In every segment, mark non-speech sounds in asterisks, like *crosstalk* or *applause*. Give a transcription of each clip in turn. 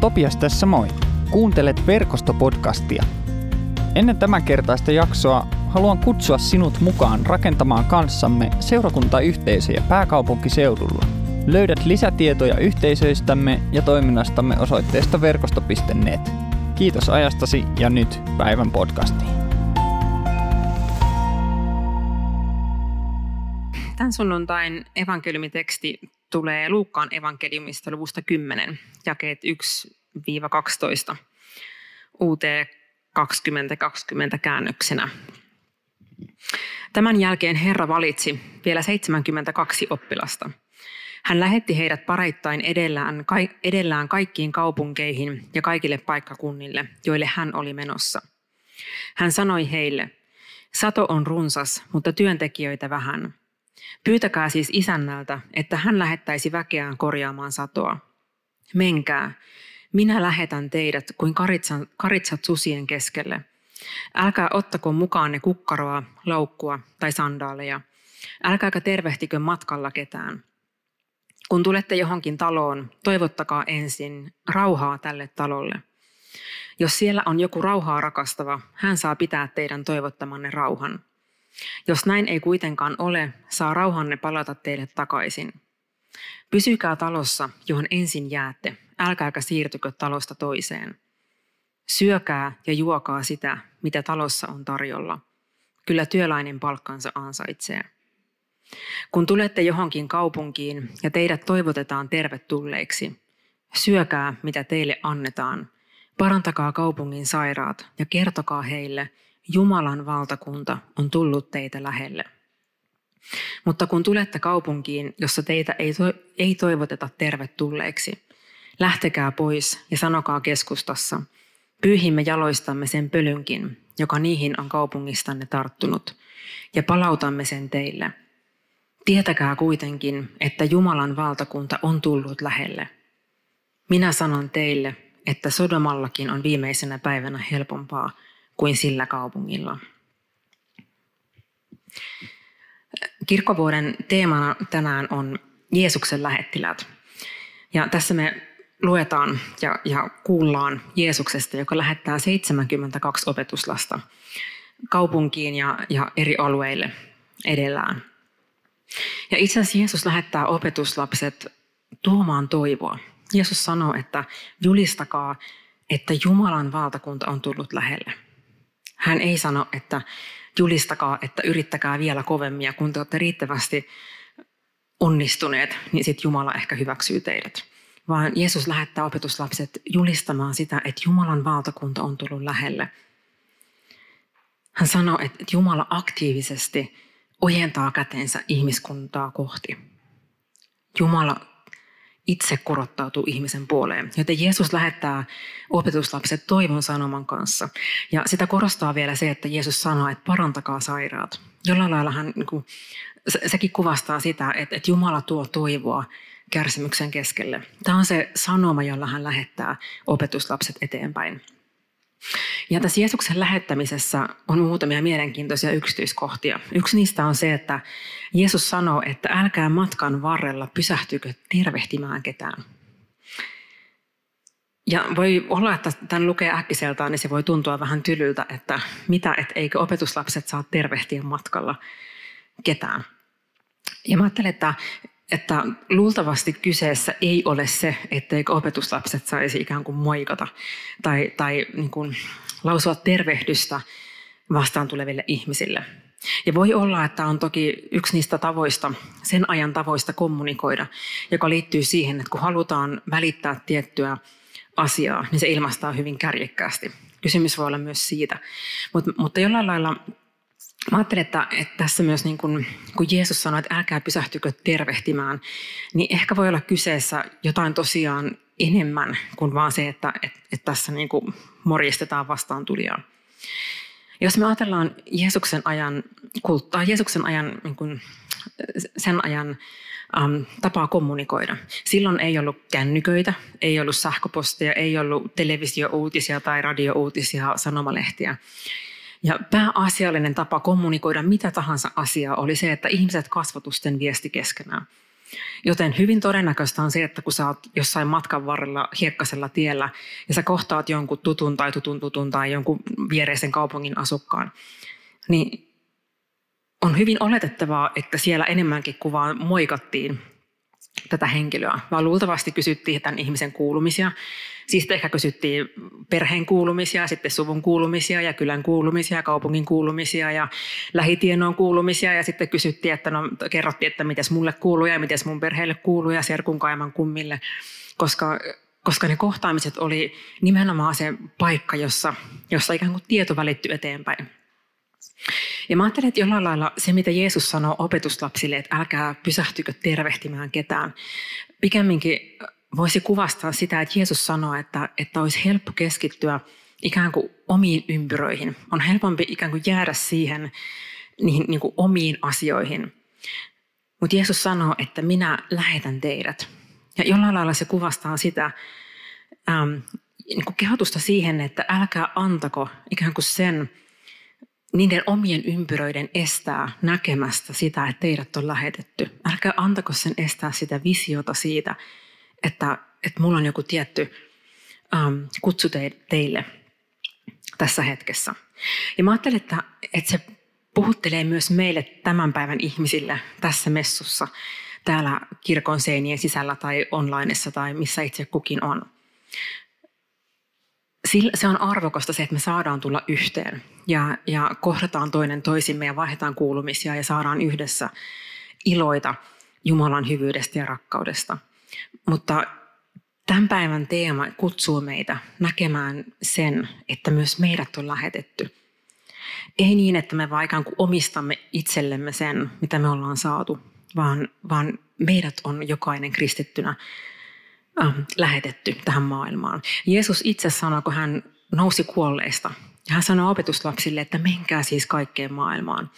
Topias tässä moi. Kuuntelet verkostopodcastia. Ennen tämän kertaista jaksoa haluan kutsua sinut mukaan rakentamaan kanssamme seurakuntayhteisöjä pääkaupunkiseudulla. Löydät lisätietoja yhteisöistämme ja toiminnastamme osoitteesta verkosto.net. Kiitos ajastasi ja nyt päivän podcastiin. Tämän sunnuntain evankeliumiteksti tulee Luukkaan evankeliumista luvusta 10, jakeet 1-12, UT 2020 käännöksenä. Tämän jälkeen Herra valitsi vielä 72 oppilasta. Hän lähetti heidät pareittain edellään, edellään kaikkiin kaupunkeihin ja kaikille paikkakunnille, joille hän oli menossa. Hän sanoi heille, sato on runsas, mutta työntekijöitä vähän. Pyytäkää siis isännältä, että hän lähettäisi väkeään korjaamaan satoa. Menkää, minä lähetän teidät kuin karitsan, karitsat susien keskelle. Älkää ottako mukaan ne kukkaroa, laukkua tai sandaaleja. Älkääkä tervehtikö matkalla ketään. Kun tulette johonkin taloon, toivottakaa ensin rauhaa tälle talolle. Jos siellä on joku rauhaa rakastava, hän saa pitää teidän toivottamanne rauhan. Jos näin ei kuitenkaan ole, saa rauhanne palata teille takaisin. Pysykää talossa, johon ensin jäätte, älkääkä siirtykö talosta toiseen. Syökää ja juokaa sitä, mitä talossa on tarjolla. Kyllä työläinen palkkansa ansaitsee. Kun tulette johonkin kaupunkiin ja teidät toivotetaan tervetulleiksi, syökää mitä teille annetaan. Parantakaa kaupungin sairaat ja kertokaa heille, Jumalan valtakunta on tullut teitä lähelle. Mutta kun tulette kaupunkiin, jossa teitä ei, to- ei toivoteta tervetulleeksi, lähtekää pois ja sanokaa keskustassa, pyyhimme jaloistamme sen pölynkin, joka niihin on kaupungistanne tarttunut, ja palautamme sen teille. Tietäkää kuitenkin, että Jumalan valtakunta on tullut lähelle. Minä sanon teille, että Sodomallakin on viimeisenä päivänä helpompaa kuin sillä kaupungilla. Kirkkovuoden teemana tänään on Jeesuksen lähettiläät. Ja tässä me luetaan ja, ja kuullaan Jeesuksesta, joka lähettää 72 opetuslasta kaupunkiin ja, ja eri alueille edellään. Ja itse asiassa Jeesus lähettää opetuslapset tuomaan toivoa. Jeesus sanoo, että julistakaa, että Jumalan valtakunta on tullut lähelle. Hän ei sano, että julistakaa, että yrittäkää vielä kovemmia, kun te olette riittävästi onnistuneet, niin sitten Jumala ehkä hyväksyy teidät. Vaan Jeesus lähettää opetuslapset julistamaan sitä, että Jumalan valtakunta on tullut lähelle. Hän sanoo, että Jumala aktiivisesti ojentaa kätensä ihmiskuntaa kohti. Jumala itse korottautuu ihmisen puoleen. Joten Jeesus lähettää opetuslapset toivon sanoman kanssa. Ja sitä korostaa vielä se, että Jeesus sanoo, että parantakaa sairaat. Jollain lailla hän, niin kuin, sekin kuvastaa sitä, että, että Jumala tuo toivoa kärsimyksen keskelle. Tämä on se sanoma, jolla hän lähettää opetuslapset eteenpäin. Ja tässä Jeesuksen lähettämisessä on muutamia mielenkiintoisia yksityiskohtia. Yksi niistä on se, että Jeesus sanoo, että älkää matkan varrella pysähtykö tervehtimään ketään. Ja voi olla, että tämän lukee äkkiseltaan, niin se voi tuntua vähän tylyltä, että mitä, että eikö opetuslapset saa tervehtiä matkalla ketään. Ja mä ajattelen, että että luultavasti kyseessä ei ole se, etteikö opetuslapset saisi ikään kuin moikata tai, tai niin kuin lausua tervehdystä vastaan tuleville ihmisille. Ja voi olla, että on toki yksi niistä tavoista, sen ajan tavoista kommunikoida, joka liittyy siihen, että kun halutaan välittää tiettyä asiaa, niin se ilmaistaan hyvin kärjekkäästi. Kysymys voi olla myös siitä. Mutta, mutta jollain lailla Mä ajattelen, että, että tässä myös niin kun, kun Jeesus sanoi, että älkää pysähtykö tervehtimään, niin ehkä voi olla kyseessä jotain tosiaan enemmän kuin vaan se, että, että, että tässä niin kuin morjistetaan vastaan tulijaa. Jos me ajatellaan Jeesuksen ajan kulttaa, Jeesuksen ajan, niin kuin, sen ajan um, tapaa kommunikoida. Silloin ei ollut kännyköitä, ei ollut sähköpostia, ei ollut televisiouutisia tai radiouutisia, sanomalehtiä. Ja pääasiallinen tapa kommunikoida mitä tahansa asiaa oli se, että ihmiset kasvatusten viesti keskenään. Joten hyvin todennäköistä on se, että kun sä oot jossain matkan varrella hiekkasella tiellä ja sä kohtaat jonkun tutun tai tutun tutun tai jonkun viereisen kaupungin asukkaan, niin on hyvin oletettavaa, että siellä enemmänkin kuvaan moikattiin tätä henkilöä, vaan luultavasti kysyttiin tämän ihmisen kuulumisia. Siis ehkä kysyttiin perheen kuulumisia, sitten suvun kuulumisia ja kylän kuulumisia kaupungin kuulumisia ja lähitienoon kuulumisia ja sitten kysyttiin, että no, kerrottiin, että miten mulle kuuluu ja miten mun perheelle kuuluu ja serkun kaiman kummille, koska, koska ne kohtaamiset oli nimenomaan se paikka, jossa, jossa ikään kuin tieto välittyi eteenpäin. Ja mä ajattelen, että jollain lailla se, mitä Jeesus sanoo opetuslapsille, että älkää pysähtykö tervehtimään ketään, pikemminkin voisi kuvastaa sitä, että Jeesus sanoo, että, että olisi helppo keskittyä ikään kuin omiin ympyröihin. On helpompi ikään kuin jäädä siihen niihin niin kuin omiin asioihin. Mutta Jeesus sanoo, että minä lähetän teidät. Ja jollain lailla se kuvastaa sitä ähm, niin kuin kehotusta siihen, että älkää antako ikään kuin sen niiden omien ympyröiden estää näkemästä sitä, että teidät on lähetetty. Älkää antako sen estää sitä visiota siitä, että, että mulla on joku tietty um, kutsu teille tässä hetkessä. Ja mä ajattelen, että, että se puhuttelee myös meille tämän päivän ihmisille tässä messussa, täällä kirkon seinien sisällä tai onlineissa tai missä itse kukin on se on arvokasta se, että me saadaan tulla yhteen ja, ja kohdataan toinen toisimme ja vaihdetaan kuulumisia ja saadaan yhdessä iloita Jumalan hyvyydestä ja rakkaudesta. Mutta tämän päivän teema kutsuu meitä näkemään sen, että myös meidät on lähetetty. Ei niin, että me vaikka kuin omistamme itsellemme sen, mitä me ollaan saatu, vaan, vaan meidät on jokainen kristittynä äh, lähetetty tähän maailmaan. Jeesus itse sanoi, kun hän nousi kuolleista, ja hän sanoi opetuslapsille, että menkää siis kaikkeen maailmaan.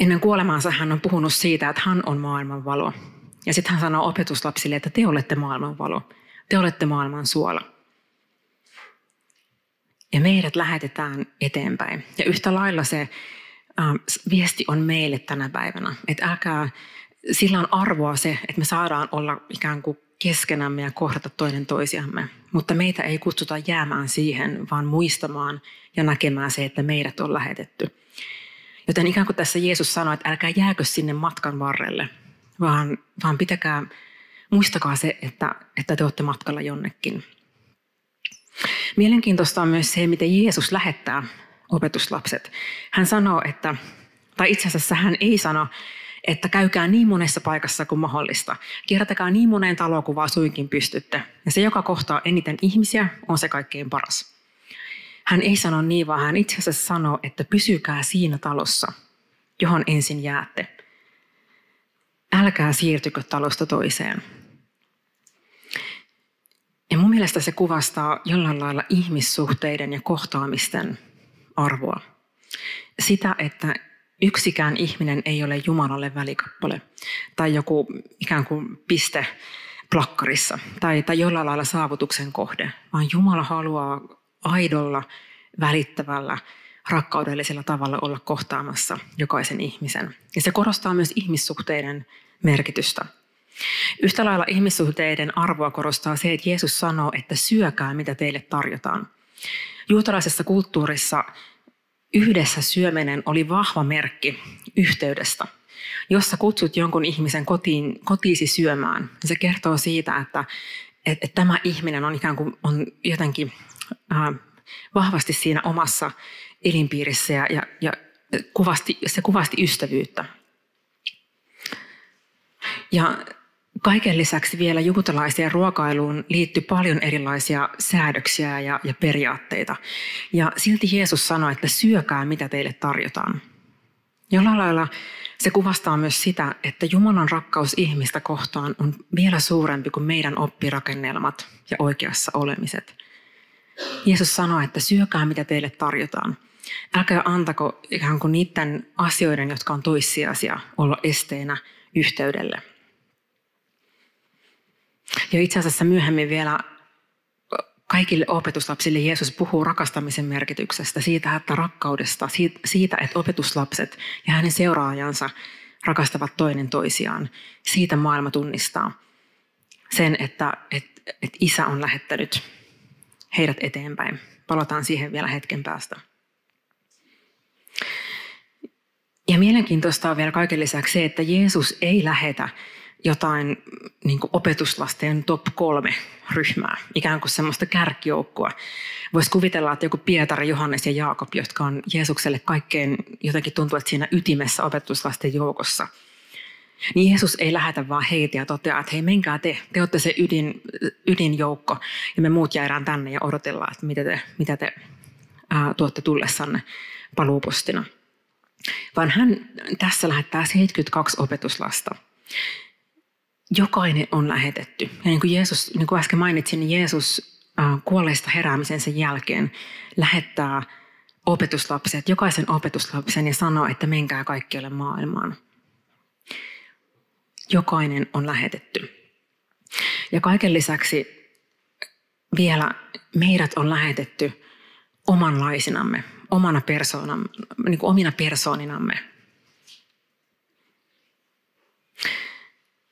Ennen kuolemaansa hän on puhunut siitä, että hän on maailman valo. Ja sitten hän sanoo opetuslapsille, että te olette maailman valo. Te olette maailman suola. Ja meidät lähetetään eteenpäin. Ja yhtä lailla se äh, viesti on meille tänä päivänä, että älkää sillä on arvoa se, että me saadaan olla ikään kuin keskenämme ja kohdata toinen toisiamme. Mutta meitä ei kutsuta jäämään siihen, vaan muistamaan ja näkemään se, että meidät on lähetetty. Joten ikään kuin tässä Jeesus sanoi, että älkää jääkö sinne matkan varrelle, vaan, vaan pitäkää, muistakaa se, että, että te olette matkalla jonnekin. Mielenkiintoista on myös se, miten Jeesus lähettää opetuslapset. Hän sanoo, että, tai itse asiassa hän ei sano, että käykää niin monessa paikassa kuin mahdollista. Kiertäkää niin moneen taloon kuin vaan suinkin pystytte. Ja se, joka kohtaa eniten ihmisiä, on se kaikkein paras. Hän ei sano niin, vaan hän itse asiassa sanoo, että pysykää siinä talossa, johon ensin jäätte. Älkää siirtykö talosta toiseen. Ja mun mielestä se kuvastaa jollain lailla ihmissuhteiden ja kohtaamisten arvoa. Sitä, että yksikään ihminen ei ole Jumalalle välikappale tai joku ikään kuin piste plakkarissa tai, tai jollain lailla saavutuksen kohde, vaan Jumala haluaa aidolla, välittävällä, rakkaudellisella tavalla olla kohtaamassa jokaisen ihmisen. Ja se korostaa myös ihmissuhteiden merkitystä. Yhtä lailla ihmissuhteiden arvoa korostaa se, että Jeesus sanoo, että syökää mitä teille tarjotaan. Juutalaisessa kulttuurissa Yhdessä syöminen oli vahva merkki yhteydestä. Jos kutsut jonkun ihmisen kotiin, kotiisi syömään, niin se kertoo siitä, että, että, että tämä ihminen on ikään kuin on jotenkin äh, vahvasti siinä omassa elinpiirissä ja, ja, ja kuvasti, se kuvasti ystävyyttä. Ja Kaiken lisäksi vielä juutalaiseen ruokailuun liittyy paljon erilaisia säädöksiä ja, ja periaatteita. Ja silti Jeesus sanoi, että syökää mitä teille tarjotaan. Jollain lailla se kuvastaa myös sitä, että Jumalan rakkaus ihmistä kohtaan on vielä suurempi kuin meidän oppirakennelmat ja oikeassa olemiset. Jeesus sanoi, että syökää mitä teille tarjotaan. Älkää antako ikään kuin niiden asioiden, jotka on toissijaisia, olla esteenä yhteydelle. Ja itse asiassa myöhemmin vielä kaikille opetuslapsille Jeesus puhuu rakastamisen merkityksestä, siitä, että rakkaudesta, siitä, että opetuslapset ja hänen seuraajansa rakastavat toinen toisiaan. Siitä maailma tunnistaa sen, että, että, että isä on lähettänyt heidät eteenpäin. Palataan siihen vielä hetken päästä. Ja mielenkiintoista on vielä kaiken lisäksi se, että Jeesus ei lähetä jotain niin kuin opetuslasten top kolme ryhmää, ikään kuin semmoista kärkijoukkoa. Voisi kuvitella, että joku Pietari, Johannes ja Jaakob, jotka on Jeesukselle kaikkein jotenkin tuntuu, että siinä ytimessä opetuslasten joukossa. Niin Jeesus ei lähetä vaan heitä ja toteaa, että hei menkää te, te olette se ydin, ydinjoukko ja me muut jäädään tänne ja odotellaan, että mitä te, mitä te ää, tuotte tullessanne paluupostina. Vaan hän tässä lähettää 72 opetuslasta jokainen on lähetetty. Ja niin kuin, Jeesus, niin kuin äsken mainitsin, niin Jeesus kuolleista heräämisen sen jälkeen lähettää opetuslapset, jokaisen opetuslapsen ja sanoo, että menkää kaikkialle maailmaan. Jokainen on lähetetty. Ja kaiken lisäksi vielä meidät on lähetetty omanlaisinamme, omana persoonamme, niin kuin omina persooninamme,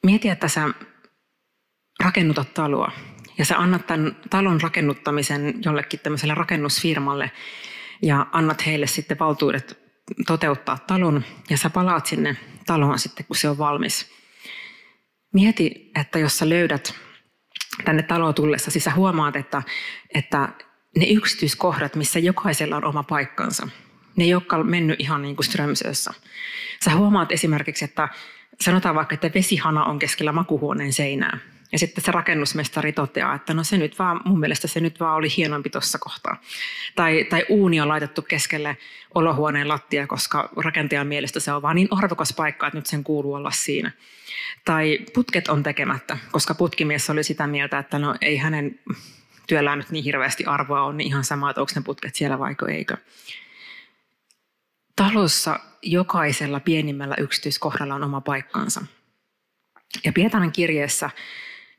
Mieti, että sä rakennutat taloa ja sä annat tämän talon rakennuttamisen jollekin tämmöiselle rakennusfirmalle ja annat heille sitten valtuudet toteuttaa talon ja sä palaat sinne taloon sitten, kun se on valmis. Mieti, että jos sä löydät tänne taloon tullessa, siis sä huomaat, että, että ne yksityiskohdat, missä jokaisella on oma paikkansa, ne ei olekaan mennyt ihan niin kuin Strömsössä. Sä huomaat esimerkiksi, että sanotaan vaikka, että vesihana on keskellä makuhuoneen seinää. Ja sitten se rakennusmestari toteaa, että no se nyt vaan, mun mielestä se nyt vaan oli hienompi tuossa kohtaa. Tai, tai uuni on laitettu keskelle olohuoneen lattia, koska rakentajan mielestä se on vaan niin arvokas paikka, että nyt sen kuuluu olla siinä. Tai putket on tekemättä, koska putkimies oli sitä mieltä, että no ei hänen työllään nyt niin hirveästi arvoa on, niin ihan sama, että onko ne putket siellä vaiko eikö. Talossa jokaisella pienimmällä yksityiskohdalla on oma paikkansa. Ja Pietarin kirjeessä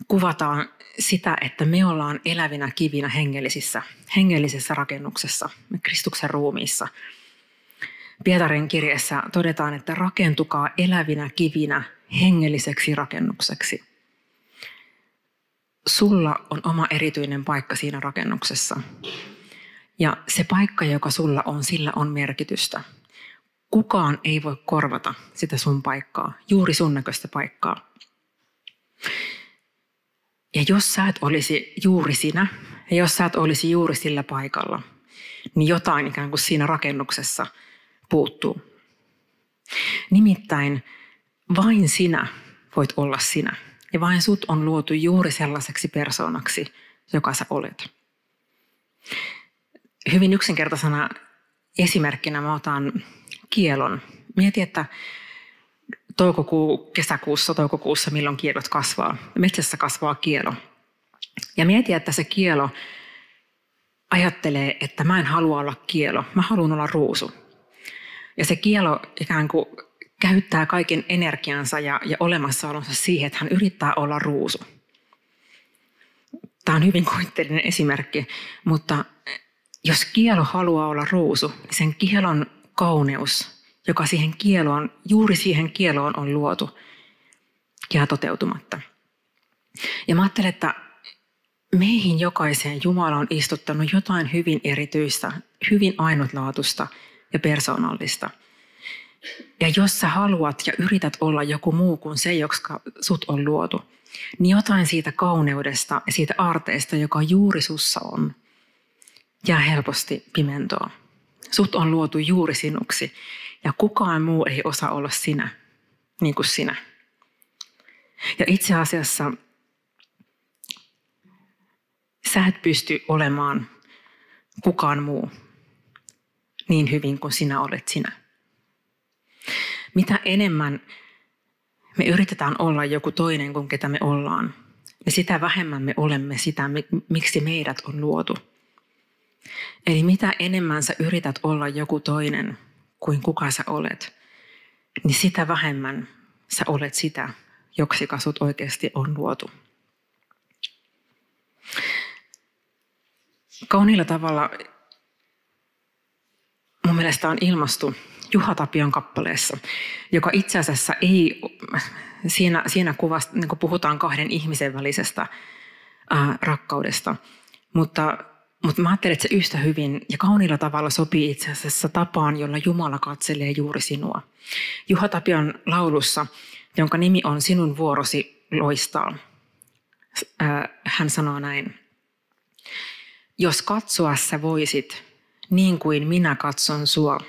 kuvataan sitä, että me ollaan elävinä kivinä hengellisissä, hengellisessä rakennuksessa, Kristuksen ruumiissa. Pietarin kirjeessä todetaan, että rakentukaa elävinä kivinä hengelliseksi rakennukseksi. Sulla on oma erityinen paikka siinä rakennuksessa. Ja se paikka, joka sulla on, sillä on merkitystä – kukaan ei voi korvata sitä sun paikkaa, juuri sun näköistä paikkaa. Ja jos sä et olisi juuri sinä, ja jos sä et olisi juuri sillä paikalla, niin jotain ikään kuin siinä rakennuksessa puuttuu. Nimittäin vain sinä voit olla sinä. Ja vain sut on luotu juuri sellaiseksi persoonaksi, joka sä olet. Hyvin yksinkertaisena esimerkkinä mä otan kielon. Mieti, että toukokuu, kesäkuussa, toukokuussa, milloin kielot kasvaa. Metsässä kasvaa kielo. Ja mieti, että se kielo ajattelee, että mä en halua olla kielo, mä haluan olla ruusu. Ja se kielo ikään kuin käyttää kaiken energiansa ja, ja olemassaolonsa siihen, että hän yrittää olla ruusu. Tämä on hyvin kuvitteellinen esimerkki, mutta jos kielo haluaa olla ruusu, niin sen kielon kauneus, joka siihen kieloon, juuri siihen kieloon on luotu, jää toteutumatta. Ja mä ajattelen, että meihin jokaiseen Jumala on istuttanut jotain hyvin erityistä, hyvin ainutlaatuista ja persoonallista. Ja jos sä haluat ja yrität olla joku muu kuin se, joka sut on luotu, niin jotain siitä kauneudesta ja siitä aarteesta, joka juuri sussa on, jää helposti pimentoon. Sut on luotu juuri sinuksi ja kukaan muu ei osaa olla sinä niin kuin sinä. Ja itse asiassa sä et pysty olemaan kukaan muu niin hyvin kuin sinä olet sinä. Mitä enemmän me yritetään olla joku toinen kuin ketä me ollaan, niin sitä vähemmän me olemme sitä, miksi meidät on luotu – Eli mitä enemmän sä yrität olla joku toinen kuin kuka sä olet, niin sitä vähemmän sä olet sitä, joksi kasut oikeasti on luotu. Kauniilla tavalla mun mielestä on ilmastu Juha Tapion kappaleessa, joka itse asiassa ei, siinä, siinä kuvasta niin puhutaan kahden ihmisen välisestä ää, rakkaudesta, mutta, mutta mä ajattelen, että se yhtä hyvin ja kauniilla tavalla sopii itse asiassa tapaan, jolla Jumala katselee juuri sinua. Juha Tapion laulussa, jonka nimi on Sinun vuorosi loistaa, ää, hän sanoo näin. Jos katsoa sä voisit, niin kuin minä katson sua,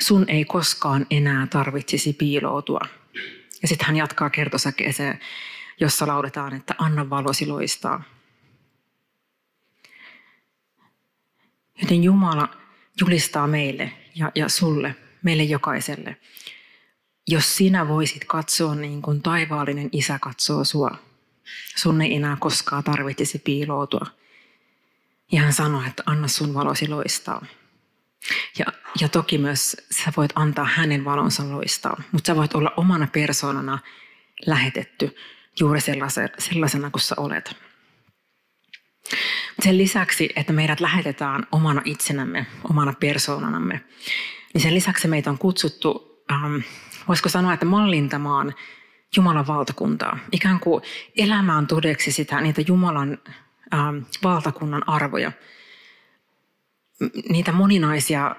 sun ei koskaan enää tarvitsisi piiloutua. Ja sitten hän jatkaa kertosäkeeseen, jossa lauletaan, että anna valosi loistaa. Joten Jumala julistaa meille ja, ja sulle, meille jokaiselle, jos sinä voisit katsoa niin kuin taivaallinen isä katsoo sua, sun ei enää koskaan tarvitsisi piiloutua – ja hän sanoi, että anna sun valosi loistaa. Ja, ja toki myös sä voit antaa hänen valonsa loistaa, mutta sä voit olla omana persoonana lähetetty juuri sellaisena kuin sä olet. Sen lisäksi, että meidät lähetetään omana itsenämme, omana persoonanamme, niin sen lisäksi meitä on kutsuttu, ähm, voisiko sanoa, että mallintamaan Jumalan valtakuntaa. Ikään kuin elämään todeksi sitä, niitä Jumalan Ähm, valtakunnan arvoja, niitä moninaisia,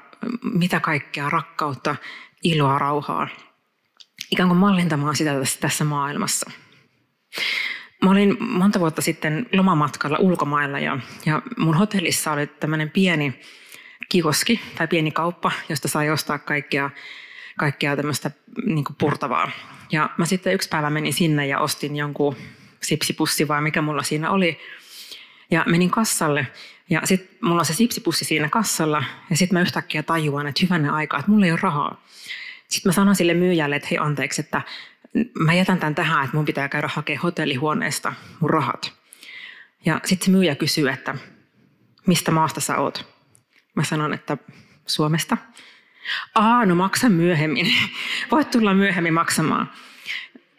mitä kaikkea, rakkautta, iloa, rauhaa, ikään kuin mallintamaan sitä tässä maailmassa. Mä olin monta vuotta sitten lomamatkalla ulkomailla ja, ja mun hotellissa oli tämmöinen pieni kioski tai pieni kauppa, josta sai ostaa kaikkea, kaikkea tämmöistä niin purtavaa. Ja mä sitten yksi päivä menin sinne ja ostin jonkun sipsipussi vai mikä mulla siinä oli – ja menin kassalle ja sitten mulla on se sipsipussi siinä kassalla ja sitten mä yhtäkkiä tajuan, että hyvänä aikaa, että mulla ei ole rahaa. Sitten mä sanon sille myyjälle, että hei anteeksi, että mä jätän tämän tähän, että mun pitää käydä hakemaan hotellihuoneesta mun rahat. Ja sitten se myyjä kysyy, että mistä maasta sä oot? Mä sanon, että Suomesta. Aa, no maksa myöhemmin. *laughs* Voit tulla myöhemmin maksamaan.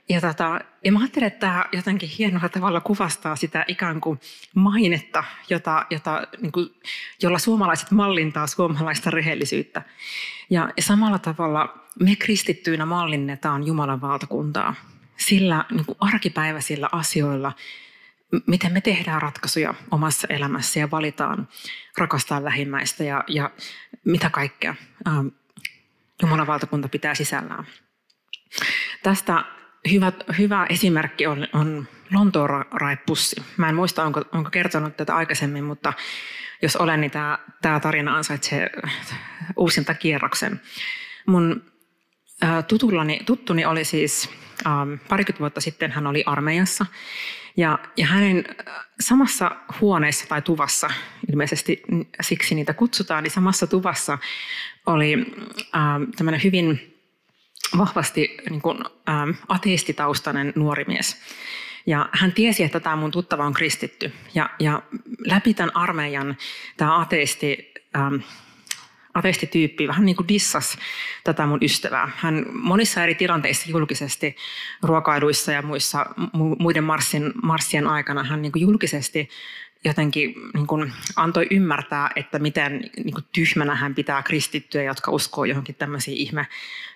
Ja, tota, ja mä ajattelen, että tämä jotenkin hienolla tavalla kuvastaa sitä ikään kuin mainetta, jota, jota, niin kuin, jolla suomalaiset mallintaa suomalaista rehellisyyttä. Ja, ja samalla tavalla me kristittyinä mallinnetaan Jumalan valtakuntaa sillä niin kuin arkipäiväisillä asioilla, miten me tehdään ratkaisuja omassa elämässä ja valitaan rakastaa lähimmäistä ja, ja mitä kaikkea ähm, Jumalan valtakunta pitää sisällään. Tästä hyvä, hyvä esimerkki on, on Lontoon raipussi. Mä en muista, onko, onko kertonut tätä aikaisemmin, mutta jos olen, niin tämä, tämä tarina ansaitsee uusinta kierroksen. Mun tutullani, tuttuni oli siis ähm, parikymmentä vuotta sitten, hän oli armeijassa. Ja, ja hänen samassa huoneessa tai tuvassa, ilmeisesti siksi niitä kutsutaan, niin samassa tuvassa oli ähm, tämmöinen hyvin vahvasti niin kuin, ähm, ateistitaustainen nuori mies. Ja hän tiesi, että tämä mun tuttava on kristitty. Ja, ja läpi tämän armeijan tämä ateisti, ähm, ateistityyppi vähän niin kuin dissas tätä mun ystävää. Hän monissa eri tilanteissa julkisesti ruokailuissa ja muissa muiden marssien aikana hän niin kuin julkisesti jotenkin niin kuin antoi ymmärtää, että miten niin kuin tyhmänä hän pitää kristittyjä, jotka uskoo johonkin tämmöisiin ihme,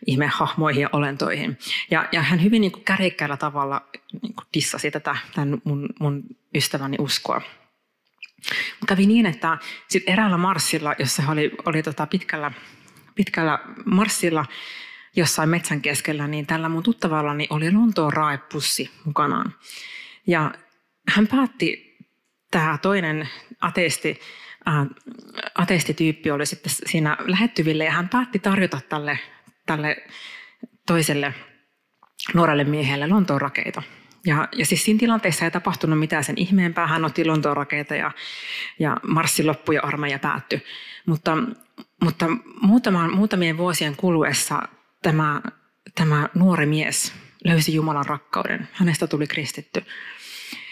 ihmehahmoihin ja olentoihin. Ja, ja hän hyvin niin kärjekkäällä tavalla niin kuin dissasi tätä tämän mun, mun ystäväni uskoa. Kävi niin, että sit eräällä marssilla, jossa oli, oli tota pitkällä, pitkällä marssilla jossain metsän keskellä, niin tällä mun tuttavallani oli Lontoon raepussi mukanaan. Ja hän päätti tämä toinen ateisti, äh, ateistityyppi oli sitten siinä lähettyville ja hän päätti tarjota tälle, tälle toiselle nuorelle miehelle Lontoon rakeita. Ja, ja siis siinä tilanteessa ei tapahtunut mitään sen ihmeempää. Hän otti Lontoon rakeita ja, ja marssi loppui ja armeija päättyi. Mutta, mutta muutaman, muutamien vuosien kuluessa tämä, tämä nuori mies löysi Jumalan rakkauden. Hänestä tuli kristitty.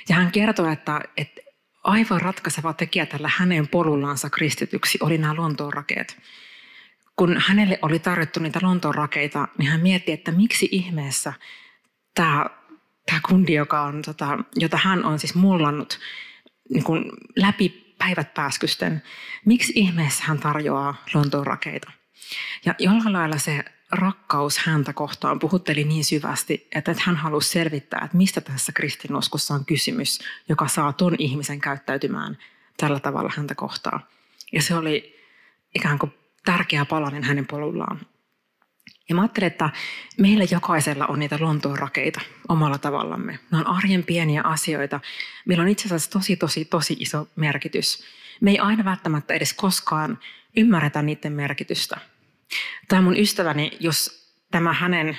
Ja hän kertoi, että, että aivan ratkaiseva tekijä tällä hänen polullansa kristityksi oli nämä Lontoon rakeet. Kun hänelle oli tarjottu niitä Lontoon rakeita, niin hän mietti, että miksi ihmeessä tämä, tämä kundi, joka on, tota, jota hän on siis mullannut niin kuin läpi päivät pääskysten, miksi ihmeessä hän tarjoaa Lontoon rakeita? Ja jollain lailla se rakkaus häntä kohtaan puhutteli niin syvästi, että hän halusi selvittää, että mistä tässä kristinuskossa on kysymys, joka saa ton ihmisen käyttäytymään tällä tavalla häntä kohtaan. Ja se oli ikään kuin tärkeä palanen hänen polullaan. Ja mä ajattelen, että meillä jokaisella on niitä Lontoon rakeita omalla tavallamme. Ne on arjen pieniä asioita. Meillä on itse asiassa tosi, tosi, tosi iso merkitys. Me ei aina välttämättä edes koskaan ymmärretä niiden merkitystä. Tämä mun ystäväni, jos tämä hänen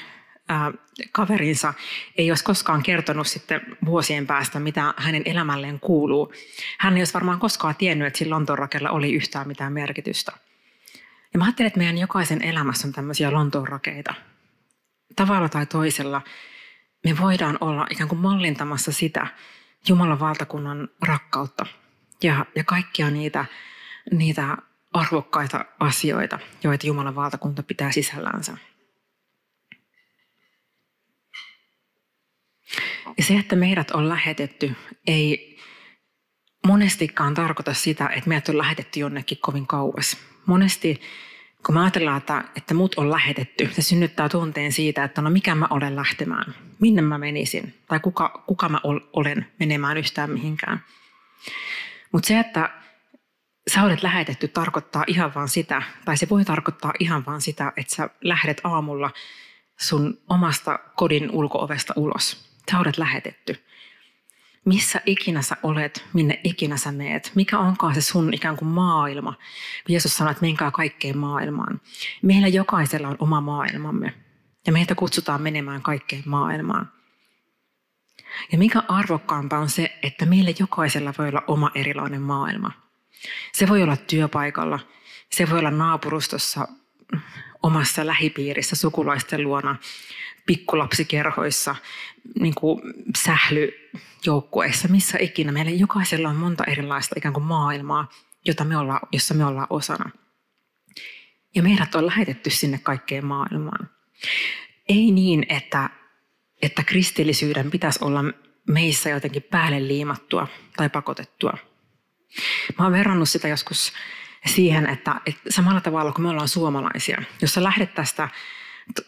ää, kaverinsa ei olisi koskaan kertonut sitten vuosien päästä, mitä hänen elämälleen kuuluu. Hän ei olisi varmaan koskaan tiennyt, että sillä Lontoon oli yhtään mitään merkitystä. Ja mä ajattelen, että meidän jokaisen elämässä on tämmöisiä Lontoon rakeita. Tavalla tai toisella me voidaan olla ikään kuin mallintamassa sitä Jumalan valtakunnan rakkautta ja, ja kaikkia niitä, niitä arvokkaita asioita, joita Jumalan valtakunta pitää sisällänsä. Ja se, että meidät on lähetetty, ei monestikaan tarkoita sitä, että meidät on lähetetty jonnekin kovin kauas. Monesti, kun me ajatellaan, että, että mut on lähetetty, se synnyttää tunteen siitä, että no mikä mä olen lähtemään, minne mä menisin, tai kuka, kuka mä olen menemään yhtään mihinkään. Mutta se, että sä olet lähetetty, tarkoittaa ihan vaan sitä, tai se voi tarkoittaa ihan vaan sitä, että sä lähdet aamulla sun omasta kodin ulkoovesta ulos. Sä olet lähetetty. Missä ikinä sä olet, minne ikinä sä meet, mikä onkaan se sun ikään kuin maailma. Jeesus sanoi, että menkää kaikkeen maailmaan. Meillä jokaisella on oma maailmamme. Ja meitä kutsutaan menemään kaikkeen maailmaan. Ja mikä arvokkaampaa on se, että meillä jokaisella voi olla oma erilainen maailma. Se voi olla työpaikalla, se voi olla naapurustossa, omassa lähipiirissä, sukulaisten luona, pikkulapsikerhoissa, niin kuin sählyjoukkueissa, missä ikinä. Meillä jokaisella on monta erilaista ikään kuin maailmaa, jota me ollaan, jossa me ollaan osana. Ja meidät on lähetetty sinne kaikkeen maailmaan. Ei niin, että, että kristillisyyden pitäisi olla meissä jotenkin päälle liimattua tai pakotettua. Mä oon verrannut sitä joskus siihen, että, että samalla tavalla kuin me ollaan suomalaisia, jos sä lähdet tästä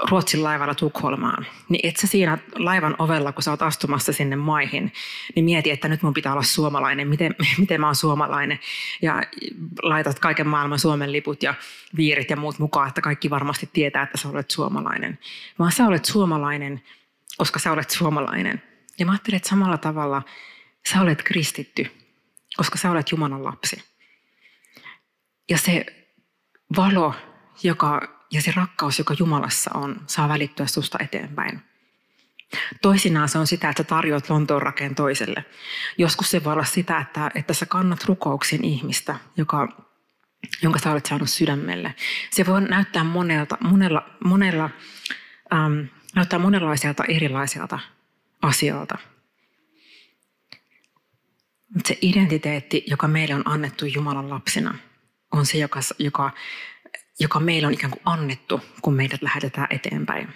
Ruotsin laivalla Tukholmaan, niin et sä siinä laivan ovella, kun sä oot astumassa sinne maihin, niin mieti, että nyt mun pitää olla suomalainen, miten, *laughs* miten mä oon suomalainen. Ja laitat kaiken maailman Suomen liput ja viirit ja muut mukaan, että kaikki varmasti tietää, että sä olet suomalainen. Vaan sä olet suomalainen, koska sä olet suomalainen. Ja mä ajattelin, että samalla tavalla sä olet kristitty, koska sä olet Jumalan lapsi. Ja se valo, joka ja se rakkaus, joka Jumalassa on, saa välittyä susta eteenpäin. Toisinaan se on sitä, että tarjoat Lontoon rakeen toiselle. Joskus se voi olla sitä, että, että sä kannat rukouksen ihmistä, joka, jonka sä olet saanut sydämelle. Se voi näyttää monelta, monella, monella, ähm, näyttää monenlaiselta erilaiselta asialta. Se identiteetti, joka meille on annettu Jumalan lapsina, on se, joka, joka joka meillä on ikään kuin annettu, kun meidät lähetetään eteenpäin.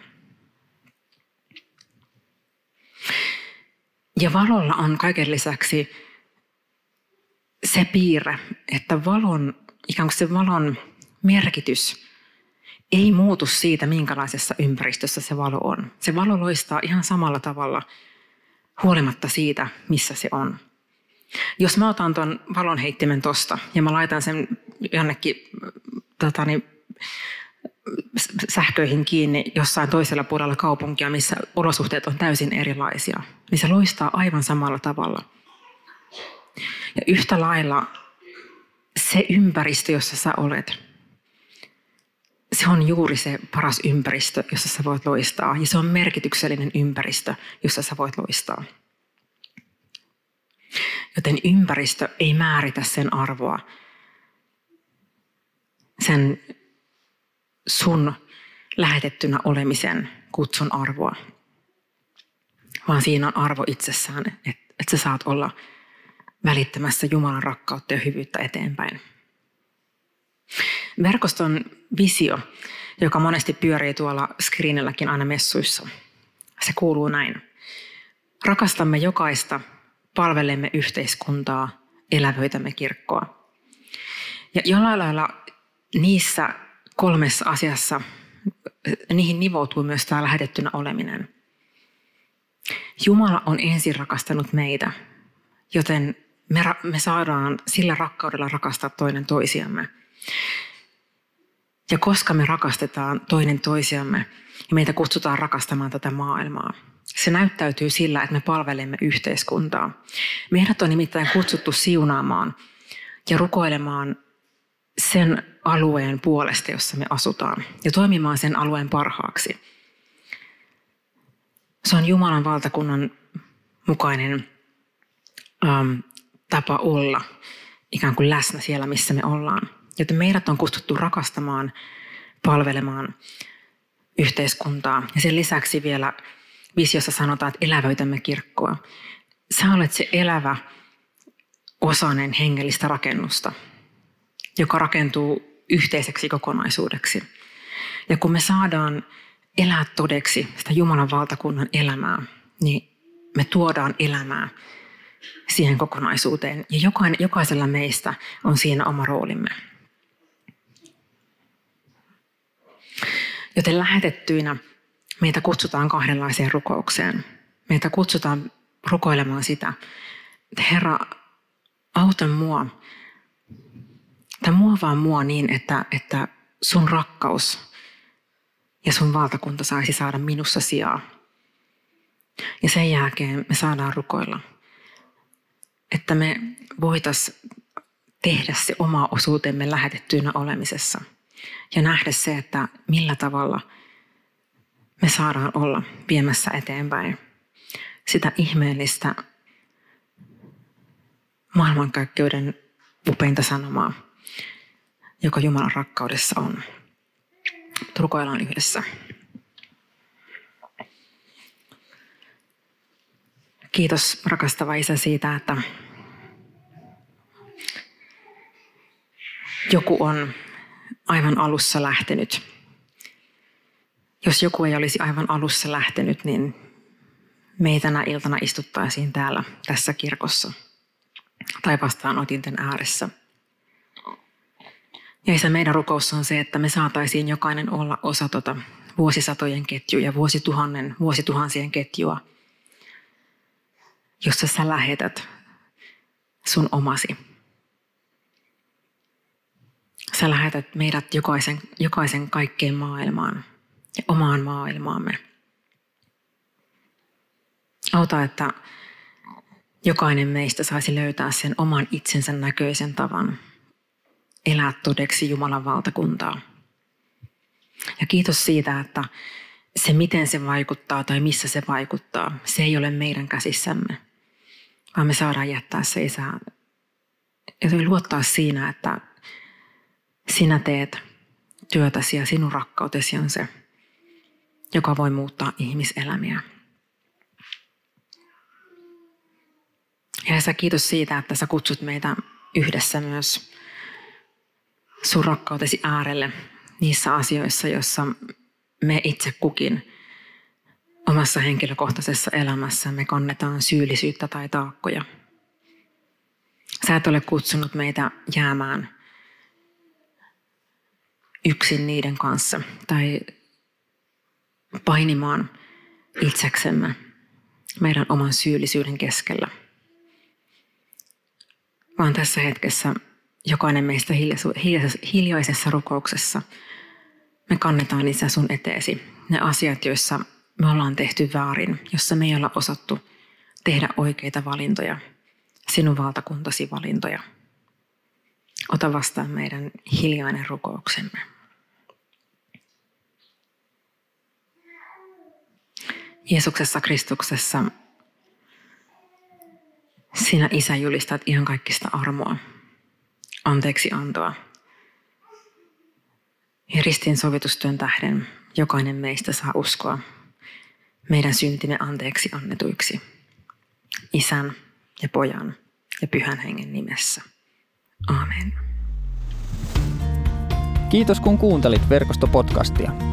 Ja valolla on kaiken lisäksi se piirre, että valon, ikään kuin se valon merkitys ei muutu siitä, minkälaisessa ympäristössä se valo on. Se valo loistaa ihan samalla tavalla huolimatta siitä, missä se on. Jos mä otan tuon valonheittimen tosta ja mä laitan sen jonnekin tota, niin, sähköihin kiinni jossain toisella puolella kaupunkia, missä olosuhteet on täysin erilaisia, niin se loistaa aivan samalla tavalla. Ja yhtä lailla se ympäristö, jossa sä olet, se on juuri se paras ympäristö, jossa sä voit loistaa. Ja se on merkityksellinen ympäristö, jossa sä voit loistaa. Joten ympäristö ei määritä sen arvoa, sen sun lähetettynä olemisen kutsun arvoa, vaan siinä on arvo itsessään, että, että sä saat olla välittämässä Jumalan rakkautta ja hyvyyttä eteenpäin. Verkoston visio, joka monesti pyörii tuolla screenilläkin aina messuissa, se kuuluu näin. Rakastamme jokaista, palvelemme yhteiskuntaa, elävöitämme kirkkoa. Ja jollain lailla niissä kolmessa asiassa, niihin nivoutuu myös tämä lähetettynä oleminen. Jumala on ensin rakastanut meitä, joten me, me saadaan sillä rakkaudella rakastaa toinen toisiamme. Ja koska me rakastetaan toinen toisiamme, niin meitä kutsutaan rakastamaan tätä maailmaa. Se näyttäytyy sillä, että me palvelemme yhteiskuntaa. Meidät on nimittäin kutsuttu siunaamaan ja rukoilemaan sen alueen puolesta, jossa me asutaan, ja toimimaan sen alueen parhaaksi. Se on Jumalan valtakunnan mukainen ähm, tapa olla ikään kuin läsnä siellä, missä me ollaan. Joten meidät on kutsuttu rakastamaan, palvelemaan yhteiskuntaa. Ja sen lisäksi vielä visiossa sanotaan, että elävöitämme kirkkoa. Sä olet se elävä osainen hengellistä rakennusta, joka rakentuu yhteiseksi kokonaisuudeksi. Ja kun me saadaan elää todeksi sitä Jumalan valtakunnan elämää, niin me tuodaan elämää siihen kokonaisuuteen. Ja jokainen, jokaisella meistä on siinä oma roolimme. Joten lähetettyinä meitä kutsutaan kahdenlaiseen rukoukseen. Meitä kutsutaan rukoilemaan sitä, että Herra, auta mua, tai muovaa mua niin, että, että sun rakkaus ja sun valtakunta saisi saada minussa sijaa. Ja sen jälkeen me saadaan rukoilla, että me voitais tehdä se oma osuutemme lähetettyynä olemisessa ja nähdä se, että millä tavalla me saadaan olla viemässä eteenpäin sitä ihmeellistä maailmankaikkeuden upeinta sanomaa, joka Jumalan rakkaudessa on. Rukoillaan yhdessä. Kiitos rakastava Isä siitä, että joku on aivan alussa lähtenyt. Jos joku ei olisi aivan alussa lähtenyt, niin me tänä iltana istuttaisiin täällä tässä kirkossa. Tai vastaanotinten ääressä – ja isä, meidän rukous on se, että me saataisiin jokainen olla osa tota vuosisatojen ketjua ja vuosituhannen, vuosituhansien ketjua, jossa sä lähetät sun omasi. Sä lähetät meidät jokaisen, jokaisen kaikkeen maailmaan ja omaan maailmaamme. Auta, että jokainen meistä saisi löytää sen oman itsensä näköisen tavan – elää todeksi Jumalan valtakuntaa. Ja kiitos siitä, että se miten se vaikuttaa tai missä se vaikuttaa, se ei ole meidän käsissämme, vaan me saadaan jättää se isä ja luottaa siinä, että sinä teet työtäsi ja sinun rakkautesi on se, joka voi muuttaa ihmiselämiä. Ja sä kiitos siitä, että sä kutsut meitä yhdessä myös sun rakkautesi äärelle niissä asioissa, joissa me itse kukin omassa henkilökohtaisessa elämässä me kannetaan syyllisyyttä tai taakkoja. Sä et ole kutsunut meitä jäämään yksin niiden kanssa tai painimaan itseksemme meidän oman syyllisyyden keskellä. Vaan tässä hetkessä jokainen meistä hiljaisessa rukouksessa me kannetaan isä sun eteesi ne asiat, joissa me ollaan tehty väärin, jossa me ei olla osattu tehdä oikeita valintoja, sinun valtakuntasi valintoja. Ota vastaan meidän hiljainen rukouksemme. Jeesuksessa Kristuksessa sinä Isä julistat ihan kaikista armoa anteeksi antoa. Ja ristin sovitustyön tähden jokainen meistä saa uskoa meidän syntimme anteeksi annetuiksi. Isän ja pojan ja pyhän hengen nimessä. Amen. Kiitos kun kuuntelit verkostopodcastia.